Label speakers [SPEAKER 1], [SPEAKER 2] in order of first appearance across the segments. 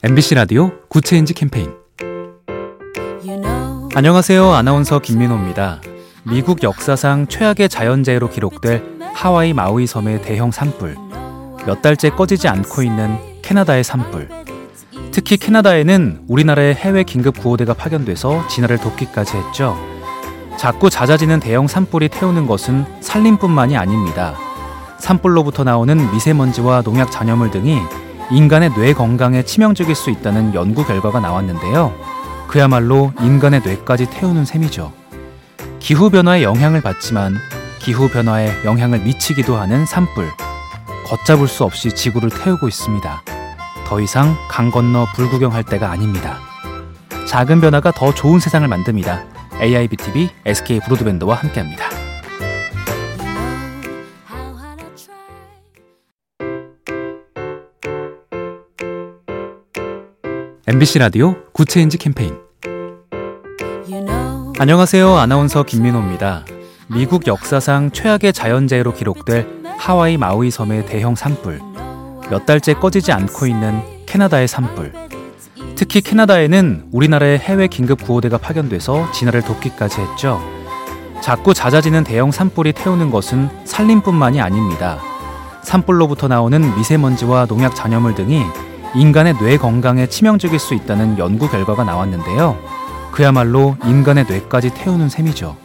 [SPEAKER 1] MBC 라디오 Good Change 캠페인
[SPEAKER 2] You know
[SPEAKER 1] 안녕하세요. 아나운서 김민호입니다. 미국 역사상 최악의 자연재해로 기록될 하와이 마우이 섬의 대형 산불. 몇 달째 꺼지지 않고 있는 캐나다의 산불. 특히 캐나다에는 우리나라의 해외 긴급 구호대가 파견돼서 진화를 돕기까지 했죠. 자꾸 잦아지는 대형 산불이 태우는 것은 산림뿐만이 아닙니다. 산불로부터 나오는 미세먼지와 농약 잔여물 등이 인간의 뇌 건강에 치명적일 수 있다는 연구 결과가 나왔는데요. 그야말로 인간의 뇌까지 태우는 셈이죠. 기후변화에 영향을 받지만 기후변화에 영향을 미치기도 하는 산불. 걷잡을 수 없이 지구를 태우고 있습니다. 더 이상 강 건너 불구경할 때가 아닙니다. 작은 변화가 더 좋은 세상을 만듭니다. AIBTV SK 브로드밴드와 함께합니다. MBC 라디오 Good Change 캠페인 안녕하세요. 아나운서 김민호입니다. 미국 역사상 최악의 자연재해로 기록될 하와이 마우이 섬의 대형 산불. 몇 달째 꺼지지 않고 있는 캐나다의 산불. 특히 캐나다에는 우리나라의 해외 긴급 구호대가 파견돼서 진화를 돕기까지 했죠. 자꾸 잦아지는 대형 산불이 태우는 것은 산림뿐만이 아닙니다. 산불로부터 나오는 미세먼지와 농약 잔여물 등이 인간의 뇌 건강에 치명적일 수 있다는 연구 결과가 나왔는데요. 그야말로 인간의 뇌까지 태우는 셈이죠.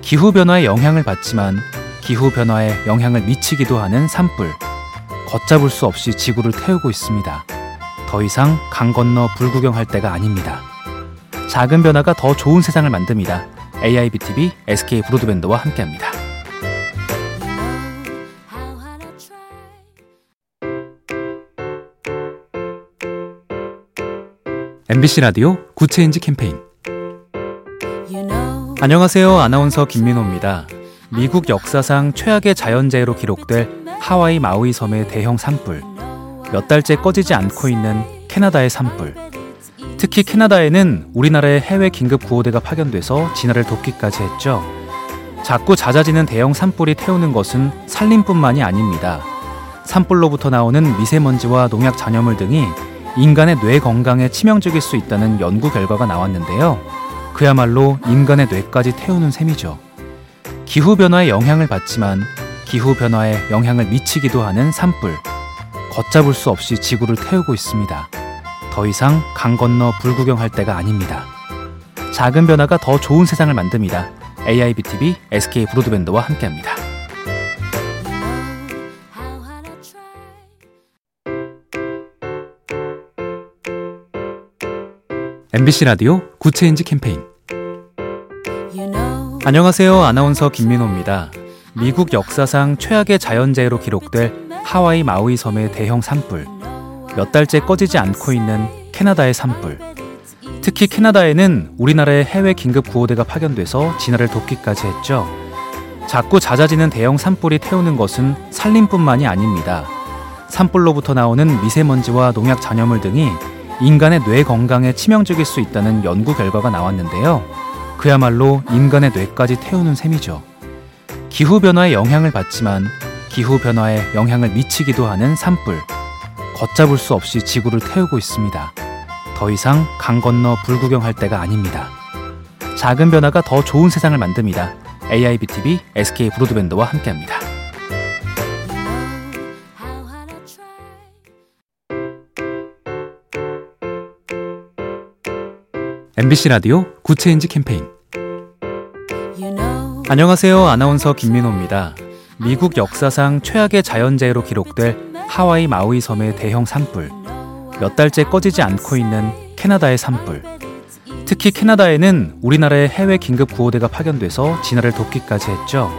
[SPEAKER 1] 기후변화에 영향을 받지만 기후변화에 영향을 미치기도 하는 산불. 걷잡을 수 없이 지구를 태우고 있습니다. 더 이상 강 건너 불구경할 때가 아닙니다. 작은 변화가 더 좋은 세상을 만듭니다. AIBTV SK 브로드밴드와 함께합니다. MBC 라디오 Good Change 캠페인
[SPEAKER 2] You know
[SPEAKER 1] 안녕하세요. 아나운서 김민호입니다. 미국 역사상 최악의 자연재해로 기록될 하와이 마우이 섬의 대형 산불. 몇 달째 꺼지지 않고 있는 캐나다의 산불. 특히 캐나다에는 우리나라의 해외 긴급 구호대가 파견돼서 진화를 돕기까지 했죠. 자꾸 잦아지는 대형 산불이 태우는 것은 산림뿐만이 아닙니다. 산불로부터 나오는 미세먼지와 농약 잔여물 등이 인간의 뇌 건강에 치명적일 수 있다는 연구 결과가 나왔는데요. 그야말로 인간의 뇌까지 태우는 셈이죠. 기후변화에 영향을 받지만 기후변화에 영향을 미치기도 하는 산불. 걷잡을 수 없이 지구를 태우고 있습니다. 더 이상 강 건너 불구경할 때가 아닙니다. 작은 변화가 더 좋은 세상을 만듭니다. AIBTV SK 브로드밴드와 함께합니다. MBC 라디오 Good Change 캠페인 안녕하세요. 아나운서 김민호입니다. 미국 역사상 최악의 자연재해로 기록될 하와이 마우이 섬의 대형 산불. 몇 달째 꺼지지 않고 있는 캐나다의 산불. 특히 캐나다에는 우리나라의 해외 긴급 구호대가 파견돼서 진화를 돕기까지 했죠. 자꾸 잦아지는 대형 산불이 태우는 것은 산림뿐만이 아닙니다. 산불로부터 나오는 미세먼지와 농약 잔여물 등이 인간의 뇌 건강에 치명적일 수 있다는 연구 결과가 나왔는데요. 그야말로 인간의 뇌까지 태우는 셈이죠. 기후변화에 영향을 받지만 기후변화에 영향을 미치기도 하는 산불. 걷잡을 수 없이 지구를 태우고 있습니다. 더 이상 강 건너 불구경할 때가 아닙니다. 작은 변화가 더 좋은 세상을 만듭니다. AIBTV SK 브로드밴드와 함께합니다. MBC 라디오 Good Change 캠페인
[SPEAKER 2] You know
[SPEAKER 1] 안녕하세요. 아나운서 김민호입니다. 미국 역사상 최악의 자연재해로 기록될 하와이 마우이 섬의 대형 산불. 몇 달째 꺼지지 않고 있는 캐나다의 산불. 특히 캐나다에는 우리나라의 해외 긴급 구호대가 파견돼서 진화를 돕기까지 했죠.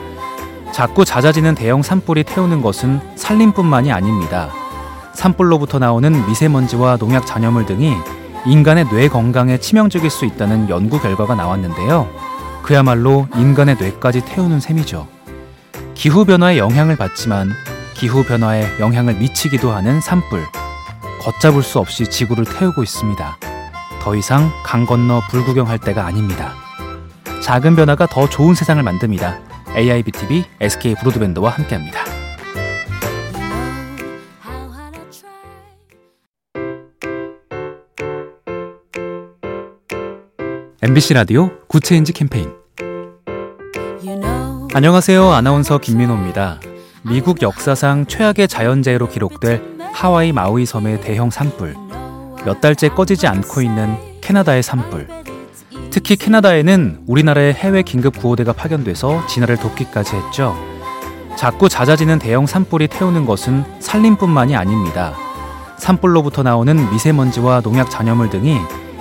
[SPEAKER 1] 자꾸 잦아지는 대형 산불이 태우는 것은 산림뿐만이 아닙니다. 산불로부터 나오는 미세먼지와 농약 잔여물 등이 인간의 뇌 건강에 치명적일 수 있다는 연구 결과가 나왔는데요. 그야말로 인간의 뇌까지 태우는 셈이죠. 기후변화에 영향을 받지만 기후변화에 영향을 미치기도 하는 산불. 걷잡을 수 없이 지구를 태우고 있습니다. 더 이상 강 건너 불구경할 때가 아닙니다. 작은 변화가 더 좋은 세상을 만듭니다. AIBTV SK 브로드밴드와 함께합니다. MBC 라디오 Good Change 캠페인
[SPEAKER 2] You know,
[SPEAKER 1] 안녕하세요. 아나운서 김민호입니다. 미국 역사상 최악의 자연재해로 기록될 하와이 마우이 섬의 대형 산불. 몇 달째 꺼지지 않고 있는 캐나다의 산불. 특히 캐나다에는 우리나라의 해외 긴급 구호대가 파견돼서 진화를 돕기까지 했죠. 자꾸 잦아지는 대형 산불이 태우는 것은 산림뿐만이 아닙니다. 산불로부터 나오는 미세먼지와 농약 잔여물 등이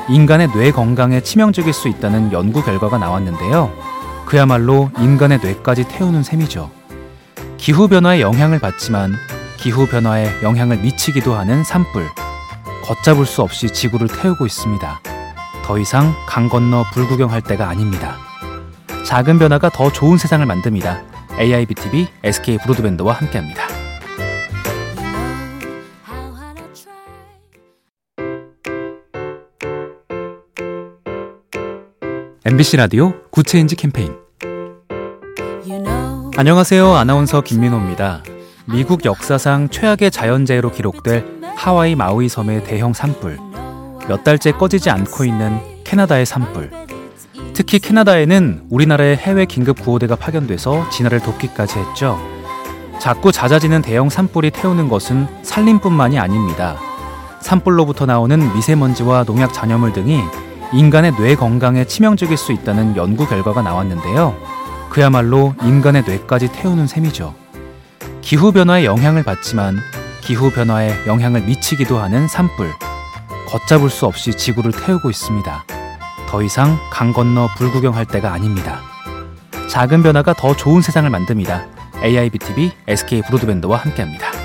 [SPEAKER 1] 인간의 뇌 건강에 치명적일 수 있다는 연구 결과가 나왔는데요. 그야말로 인간의 뇌까지 태우는 셈이죠. 기후변화에 영향을 받지만 기후변화에 영향을 미치기도 하는 산불. 걷잡을 수 없이 지구를 태우고 있습니다. 더 이상 강 건너 불구경할 때가 아닙니다. 작은 변화가 더 좋은 세상을 만듭니다. AIBTV SK 브로드밴드와 함께합니다. MBC 라디오 Good Change 캠페인 안녕하세요. 아나운서 김민호입니다. 미국 역사상 최악의 자연재해로 기록될 하와이 마우이 섬의 대형 산불. 몇 달째 꺼지지 않고 있는 캐나다의 산불. 특히 캐나다에는 우리나라의 해외 긴급 구호대가 파견돼서 진화를 돕기까지 했죠. 자꾸 잦아지는 대형 산불이 태우는 것은 산림뿐만이 아닙니다. 산불로부터 나오는 미세먼지와 농약 잔여물 등이 인간의 뇌 건강에 치명적일 수 있다는 연구 결과가 나왔는데요. 그야말로 인간의 뇌까지 태우는 셈이죠. 기후변화에 영향을 받지만 기후변화에 영향을 미치기도 하는 산불. 걷잡을 수 없이 지구를 태우고 있습니다. 더 이상 강 건너 불구경할 때가 아닙니다. 작은 변화가 더 좋은 세상을 만듭니다. AIBTV SK 브로드밴드와 함께합니다.